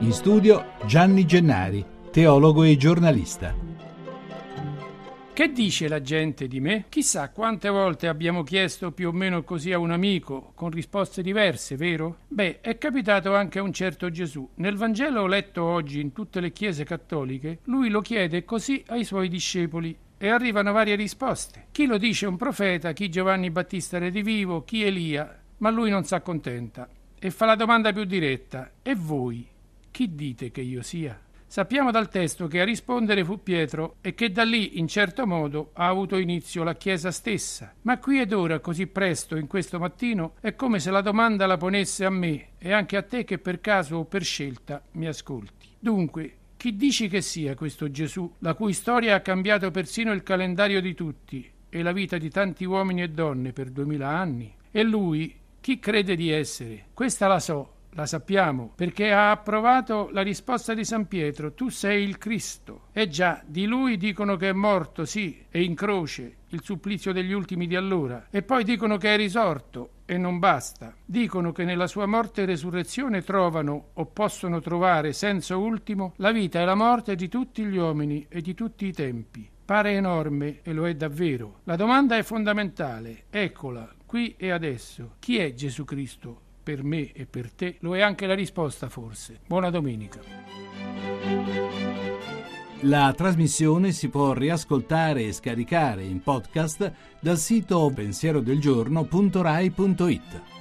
In studio Gianni Gennari, teologo e giornalista. Che dice la gente di me? Chissà quante volte abbiamo chiesto più o meno così a un amico, con risposte diverse, vero? Beh, è capitato anche a un certo Gesù. Nel Vangelo letto oggi in tutte le chiese cattoliche, lui lo chiede così ai suoi discepoli e arrivano varie risposte. Chi lo dice un profeta, chi Giovanni Battista redivivo, chi Elia, ma lui non si accontenta e fa la domanda più diretta: E voi? Chi dite che io sia? Sappiamo dal testo che a rispondere fu Pietro e che da lì, in certo modo, ha avuto inizio la Chiesa stessa. Ma qui ed ora, così presto, in questo mattino, è come se la domanda la ponesse a me e anche a te che per caso o per scelta mi ascolti. Dunque, chi dici che sia questo Gesù, la cui storia ha cambiato persino il calendario di tutti e la vita di tanti uomini e donne per duemila anni? E lui, chi crede di essere? Questa la so, la sappiamo, perché ha approvato la risposta di San Pietro, tu sei il Cristo. E già, di lui dicono che è morto, sì, e in croce, il supplizio degli ultimi di allora, e poi dicono che è risorto, e non basta. Dicono che nella sua morte e resurrezione trovano, o possono trovare, senso ultimo, la vita e la morte di tutti gli uomini e di tutti i tempi. Pare enorme, e lo è davvero. La domanda è fondamentale, eccola, qui e adesso. Chi è Gesù Cristo? Per me e per te, lo è anche la risposta forse. Buona domenica. La trasmissione si può riascoltare e scaricare in podcast dal sito pensierodelgiorno.rai.it.